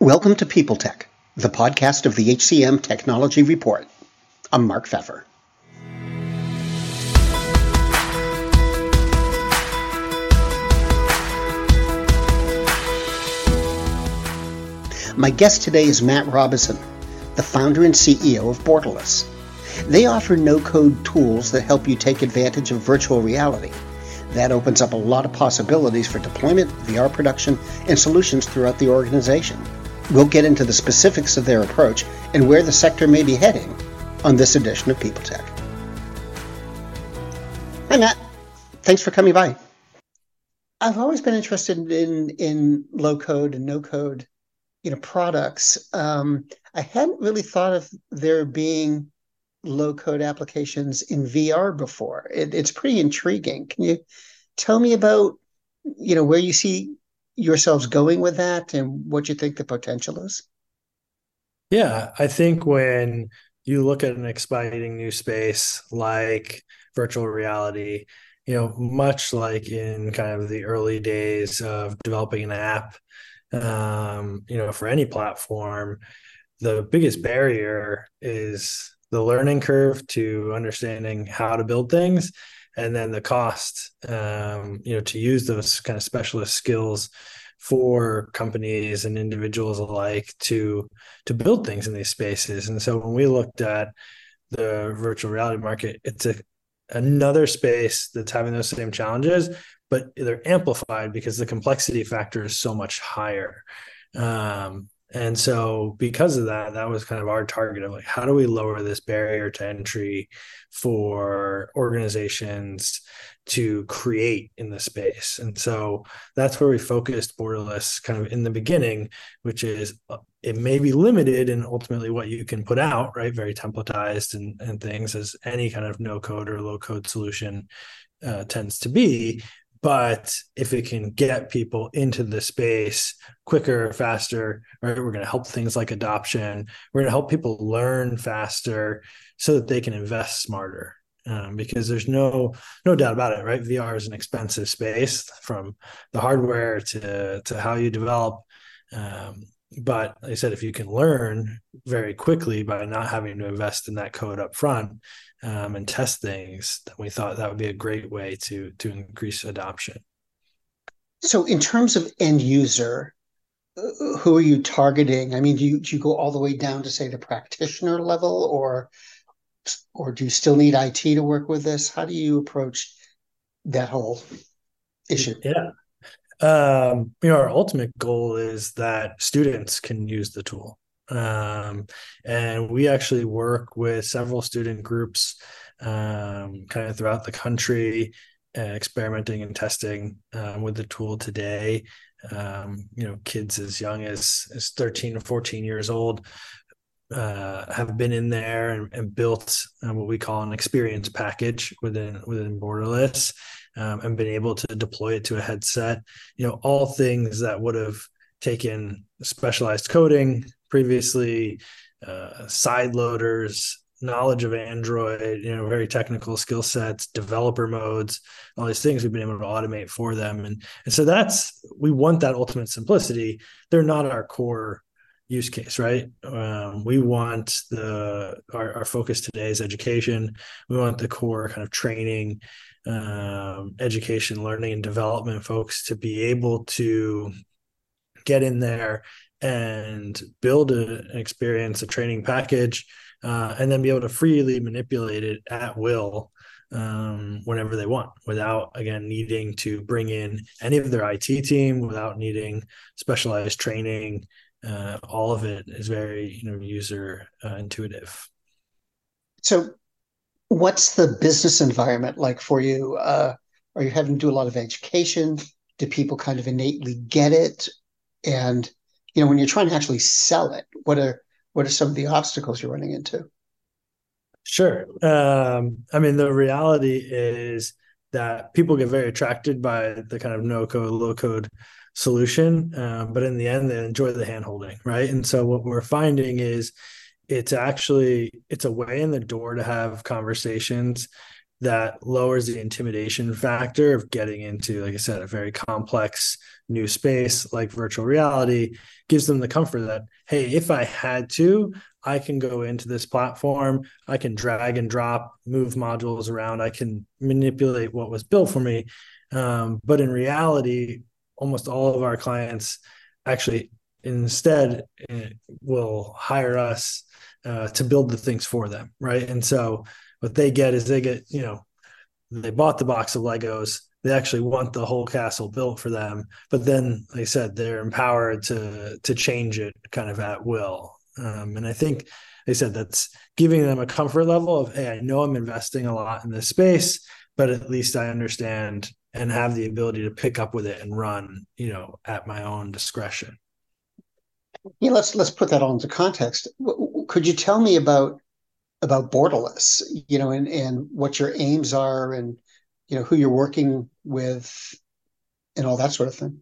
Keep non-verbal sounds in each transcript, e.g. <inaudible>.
Welcome to People Tech, the podcast of the HCM Technology Report. I'm Mark Feffer. My guest today is Matt Robison, the founder and CEO of Borderless. They offer no code tools that help you take advantage of virtual reality. That opens up a lot of possibilities for deployment, VR production, and solutions throughout the organization. We'll get into the specifics of their approach and where the sector may be heading on this edition of People Tech. Hi, Matt. Thanks for coming by. I've always been interested in in low code and no code, you know, products. Um, I hadn't really thought of there being low code applications in VR before. It, it's pretty intriguing. Can you tell me about, you know, where you see yourselves going with that and what you think the potential is? Yeah, I think when you look at an exciting new space like virtual reality, you know, much like in kind of the early days of developing an app, um, you know, for any platform, the biggest barrier is the learning curve to understanding how to build things and then the cost um, you know to use those kind of specialist skills for companies and individuals alike to to build things in these spaces. And so when we looked at the virtual reality market it's a another space that's having those same challenges but they're amplified because the complexity factor is so much higher. Um, and so because of that that was kind of our target of like how do we lower this barrier to entry for organizations to create in the space? And so that's where we focused borderless kind of in the beginning which is uh, it may be limited in ultimately what you can put out right? Very templatized and, and things as any kind of no code or low code solution uh, tends to be but if it can get people into the space quicker faster right we're going to help things like adoption. We're going to help people learn faster so that they can invest smarter um, because there's no no doubt about it right? Vr is an expensive space from the hardware to to how you develop um, but like I said, if you can learn very quickly by not having to invest in that code up front um, and test things, then we thought that would be a great way to to increase adoption. So, in terms of end user, uh, who are you targeting? I mean, do you do you go all the way down to say the practitioner level, or or do you still need IT to work with this? How do you approach that whole issue? Yeah, um, you know, our ultimate goal is that students can use the tool. Um, and we actually work with several student groups um, kind of throughout the country, uh, experimenting and testing um, with the tool today. Um, you know, kids as young as, as 13 or 14 years old uh, have been in there and, and built uh, what we call an experience package within within Borderless um, and been able to deploy it to a headset. You know, all things that would have taken specialized coding previously, uh, side loaders, knowledge of Android, you know, very technical skill sets, developer modes, all these things we've been able to automate for them. And, and so that's, we want that ultimate simplicity. They're not our core use case, right? Um, we want the, our, our focus today is education. We want the core kind of training um, education, learning, and development folks to be able to get in there and build an experience, a training package, uh, and then be able to freely manipulate it at will um, whenever they want without, again, needing to bring in any of their IT team, without needing specialized training. Uh, all of it is very you know user uh, intuitive. So what's the business environment like for you? Uh, are you having to do a lot of education? Do people kind of innately get it? And you know, when you're trying to actually sell it, what are what are some of the obstacles you're running into? Sure. Um, I mean, the reality is that people get very attracted by the kind of no code, low code solution, um, but in the end, they enjoy the hand holding, right? And so what we're finding is it's actually it's a way in the door to have conversations that lowers the intimidation factor of getting into, like I said, a very complex new space like virtual reality, gives them the comfort that, hey, if I had to, I can go into this platform, I can drag and drop, move modules around, I can manipulate what was built for me. Um, but in reality, almost all of our clients actually instead eh, will hire us uh, to build the things for them, right? And so what they get is they get you know they bought the box of legos. They actually want the whole castle built for them. But then like i said they're empowered to to change it kind of at will. Um, and i think they said that's giving them a comfort level of hey i know i'm investing a lot in this space but at least i understand and have the ability to pick up with it and run you know at my own discretion yeah let's let's put that all into context could you tell me about about borderless, you know, and and what your aims are, and you know who you're working with, and all that sort of thing.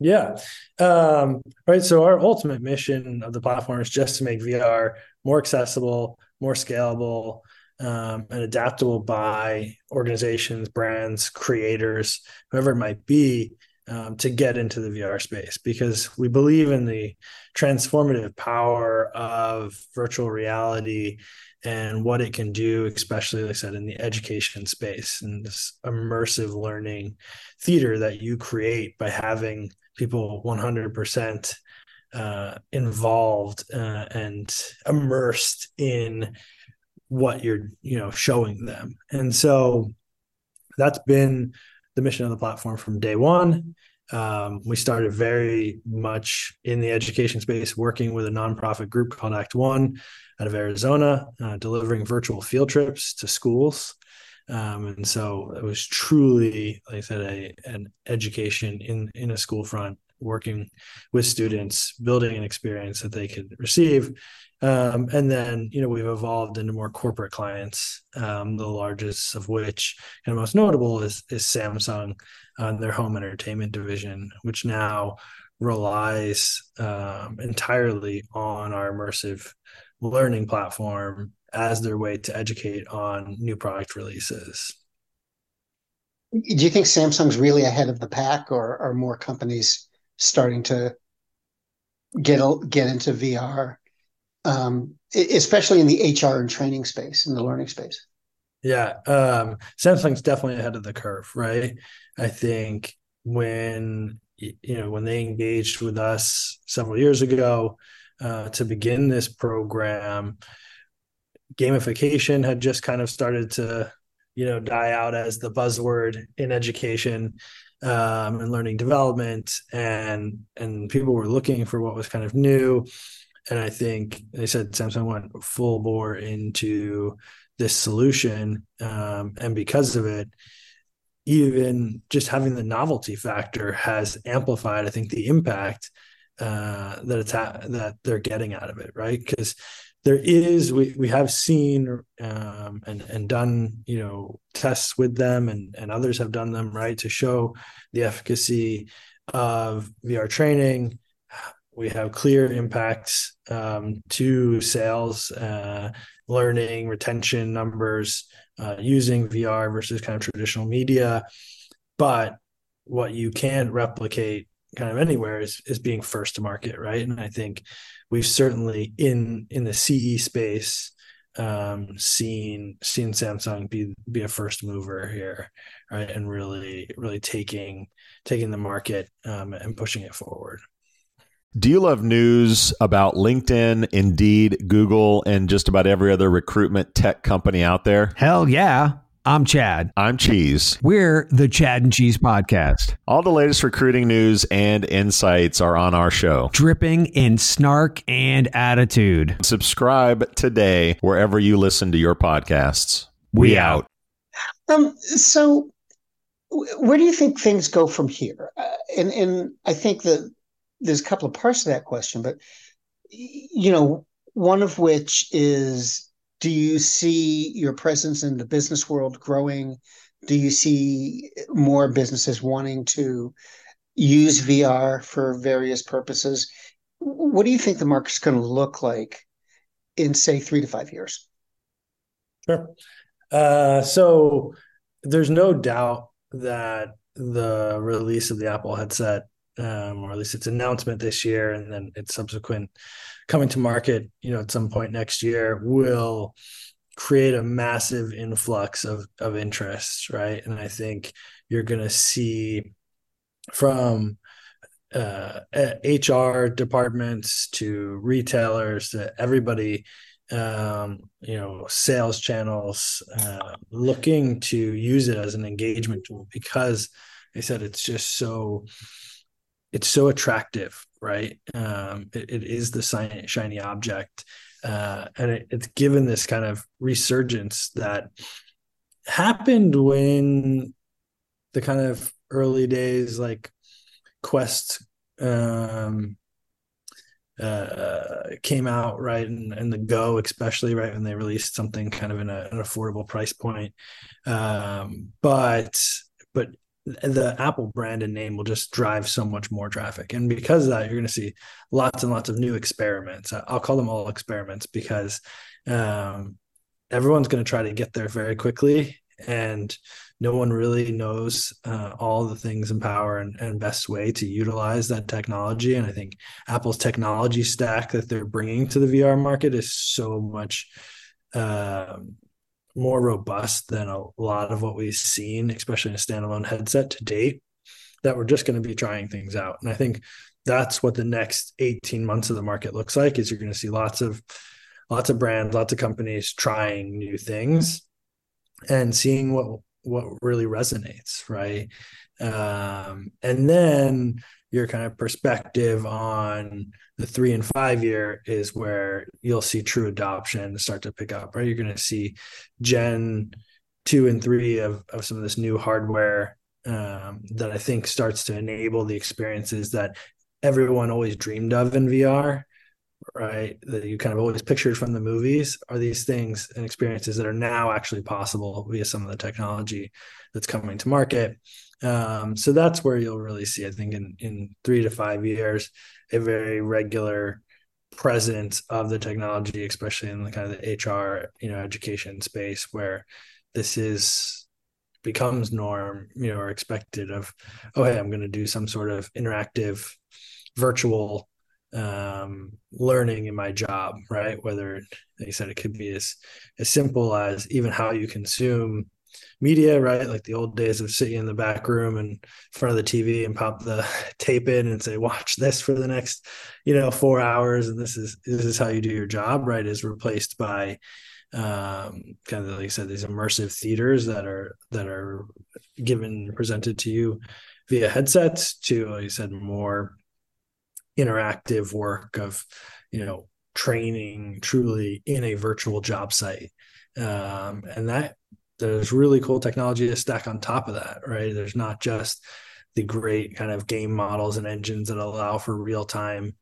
Yeah. Um, right. So our ultimate mission of the platform is just to make VR more accessible, more scalable, um, and adaptable by organizations, brands, creators, whoever it might be, um, to get into the VR space because we believe in the transformative power of virtual reality and what it can do, especially, like I said, in the education space and this immersive learning theater that you create by having people 100% uh, involved uh, and immersed in what you're, you know, showing them. And so that's been the mission of the platform from day one. Um, we started very much in the education space, working with a nonprofit group called Act One out of Arizona, uh, delivering virtual field trips to schools. Um, and so it was truly, like I said, a, an education in in a school front, working with students, building an experience that they could receive. Um, and then, you know, we've evolved into more corporate clients, um, the largest of which and most notable is, is Samsung on their home entertainment division, which now relies um, entirely on our immersive learning platform as their way to educate on new product releases. Do you think Samsung's really ahead of the pack, or are more companies starting to get get into VR, um, especially in the HR and training space, in the learning space? Yeah, um, Samsung's definitely ahead of the curve, right? I think when you know when they engaged with us several years ago, uh, to begin this program. Gamification had just kind of started to, you know, die out as the buzzword in education um, and learning development, and and people were looking for what was kind of new. And I think they said Samsung went full bore into this solution, um, and because of it, even just having the novelty factor has amplified, I think, the impact uh, that it's ha- that they're getting out of it, right? Because there is we we have seen um, and and done you know tests with them and and others have done them right to show the efficacy of VR training. We have clear impacts um, to sales, uh, learning, retention numbers uh, using VR versus kind of traditional media. But what you can't replicate kind of anywhere is is being first to market, right? And I think we've certainly in in the CE space um, seen seen Samsung be be a first mover here, right? And really really taking taking the market um, and pushing it forward. Do you love news about LinkedIn, Indeed, Google, and just about every other recruitment tech company out there? Hell yeah. I'm Chad. I'm Cheese. We're the Chad and Cheese Podcast. All the latest recruiting news and insights are on our show, dripping in snark and attitude. Subscribe today wherever you listen to your podcasts. We, we out. Um. So, where do you think things go from here? Uh, and and I think that there's a couple of parts to that question, but you know, one of which is do you see your presence in the business world growing? Do you see more businesses wanting to use VR for various purposes? What do you think the market's going to look like in, say, three to five years? Sure. Uh, so there's no doubt that the release of the Apple headset, um, or at least its announcement this year, and then its subsequent coming to market, you know, at some point next year, will create a massive influx of of interest, right? And I think you're going to see from uh, HR departments to retailers to everybody, um, you know, sales channels uh, looking to use it as an engagement tool because I said it's just so it's so attractive, right? Um, it, it is the shiny object, uh, and it, it's given this kind of resurgence that happened when the kind of early days like quest um uh came out right and, and the go especially right when they released something kind of in a, an affordable price point um but but the apple brand and name will just drive so much more traffic and because of that you're going to see lots and lots of new experiments i'll call them all experiments because um everyone's going to try to get there very quickly and no one really knows uh, all the things and power and, and, best way to utilize that technology. And I think Apple's technology stack that they're bringing to the VR market is so much uh, more robust than a lot of what we've seen, especially in a standalone headset to date. That we're just going to be trying things out, and I think that's what the next 18 months of the market looks like. Is you're going to see lots of lots of brands, lots of companies trying new things and seeing what what really resonates right um, and then your kind of perspective on the three and five year is where you'll see true adoption start to pick up right? You're going to see gen two and three of, of some of this new hardware um, that i think starts to enable the experiences that everyone always dreamed of in vr right? That you kind of always pictured from the movies are these things and experiences that are now actually possible via some of the technology that's coming to market um, so that's where you'll really see i think in in three to five years a very regular presence of the technology especially in the kind of the hr you know education space where this is becomes norm you know or expected of oh hey i'm going to do some sort of interactive virtual um, learning in my job, right? Whether like you said it could be as as simple as even how you consume media, right? Like the old days of sitting in the back room and in front of the TV and pop the <laughs> tape in and say, watch this for the next, you know, four hours. And this is this is how you do your job, right? Is replaced by um kind of like I said, these immersive theaters that are that are given presented to you via headsets to like you said more interactive work of you know training truly in a virtual job site um, and that there's really cool technology to stack on top of that right? There's not just the great kind of game models and engines that allow for real time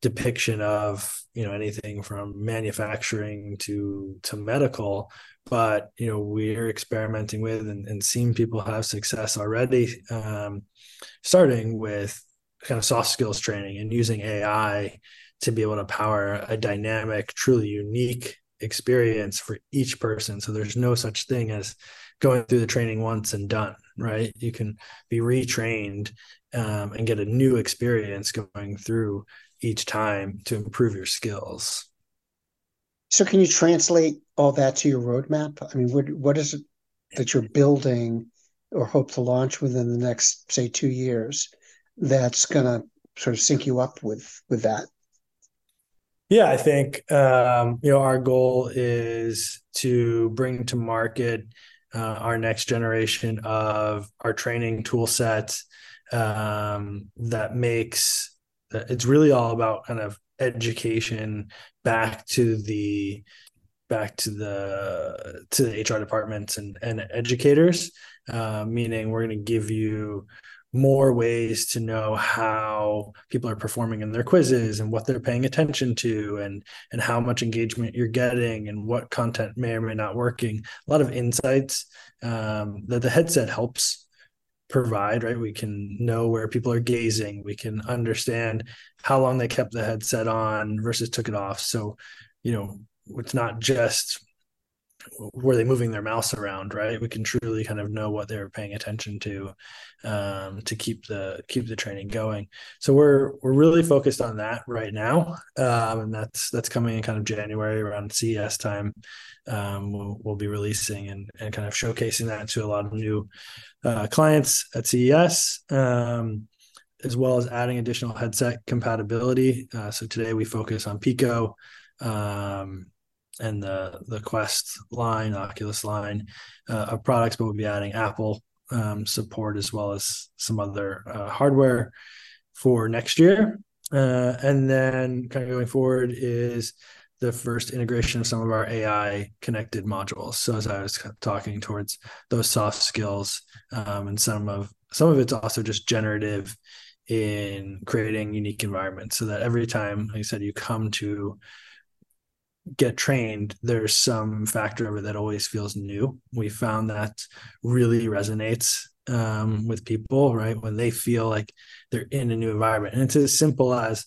depiction of you know anything from manufacturing to to medical but you know we're experimenting with and, and seeing people have success already um, starting with kind of soft skills training and using AI to be able to power a dynamic, truly unique experience for each person. So there's no such thing as going through the training once and done, right? You can be retrained um, and get a new experience going through each time to improve your skills. So, can you translate all that to your roadmap? I mean, what what is it that you're building or hope to launch within the next, say, two years? that's going to sort of sync you up with with that yeah i think um, you know our goal is to bring to market uh, our next generation of our training tool set um, that makes it's really all about kind of education back to the back to the to the hr departments and and educators. Uh, meaning we're going to give you more ways to know how people are performing in their quizzes and what they're paying attention to and and how much engagement you're getting and what content may or may not working. A lot of insights um, that the headset helps provide right? We can know where people are gazing. We can understand how long they kept the headset on versus took it off. So you know it's not just were they moving their mouse around right? We can truly kind of know what they were paying attention to um, to keep the keep the training going. So we're we're really focused on that right now. Um, and that's that's coming in kind of january around ces time. Um, we'll, we'll be releasing and, and kind of showcasing that to a lot of new uh, clients at ces um, as well as adding additional headset compatibility. Uh, so today we focus on pico um, and the the Quest line, Oculus line uh, of products, but we'll be adding Apple um, support as well as some other uh, hardware for next year. Uh, and then kind of going forward is the first integration of some of our AI connected modules. So as I was talking towards those soft skills, um, and some of some of it's also just generative in creating unique environments, so that every time, like I said, you come to get trained, there's some factor of it that always feels new. We found that really resonates um, with people, right? When they feel like they're in a new environment. And it's as simple as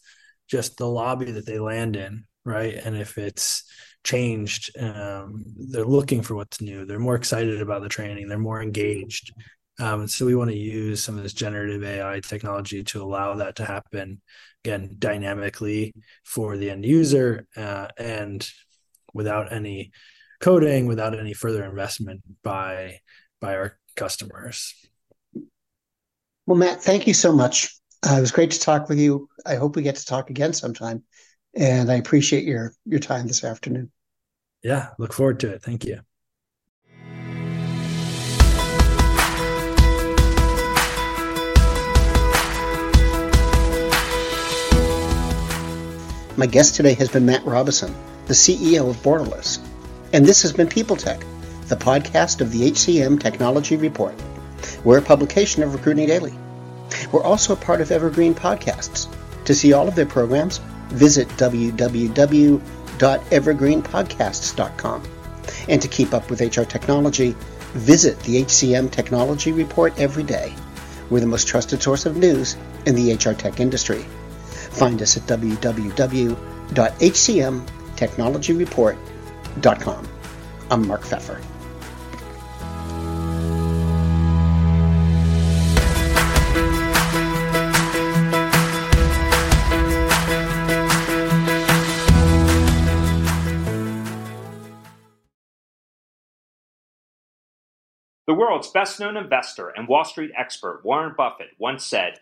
just the lobby that they land in, right? And if it's changed, um, they're looking for what's new. They're more excited about the training, they're more engaged. Um, so we want to use some of this generative AI technology to allow that to happen again dynamically for the end user uh, and without any coding, without any further investment by by our customers. Well, Matt, thank you so much. Uh, it was great to talk with you. I hope we get to talk again sometime, and I appreciate your your time this afternoon. Yeah, look forward to it. Thank you. My guest today has been Matt Robison, the CEO of Borderless. And this has been People Tech, the podcast of the HCM Technology Report. We're a publication of Recruiting Daily. We're also a part of Evergreen Podcasts. To see all of their programs, visit www.evergreenpodcasts.com. And to keep up with HR technology, visit the HCM Technology Report every day. We're the most trusted source of news in the HR tech industry. Find us at www.hcmtechnologyreport.com. I'm Mark Feffer. The world's best known investor and Wall Street expert, Warren Buffett, once said,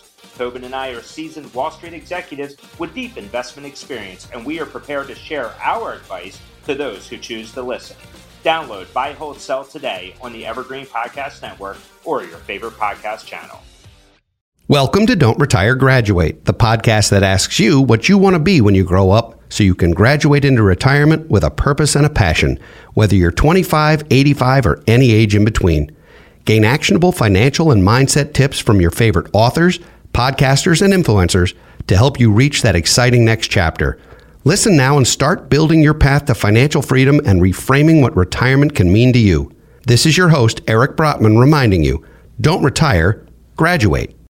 Tobin and I are seasoned Wall Street executives with deep investment experience, and we are prepared to share our advice to those who choose to listen. Download Buy, Hold, Sell today on the Evergreen Podcast Network or your favorite podcast channel. Welcome to Don't Retire, Graduate, the podcast that asks you what you want to be when you grow up so you can graduate into retirement with a purpose and a passion, whether you're 25, 85, or any age in between. Gain actionable financial and mindset tips from your favorite authors podcasters, and influencers to help you reach that exciting next chapter. Listen now and start building your path to financial freedom and reframing what retirement can mean to you. This is your host, Eric Brotman, reminding you don't retire, graduate.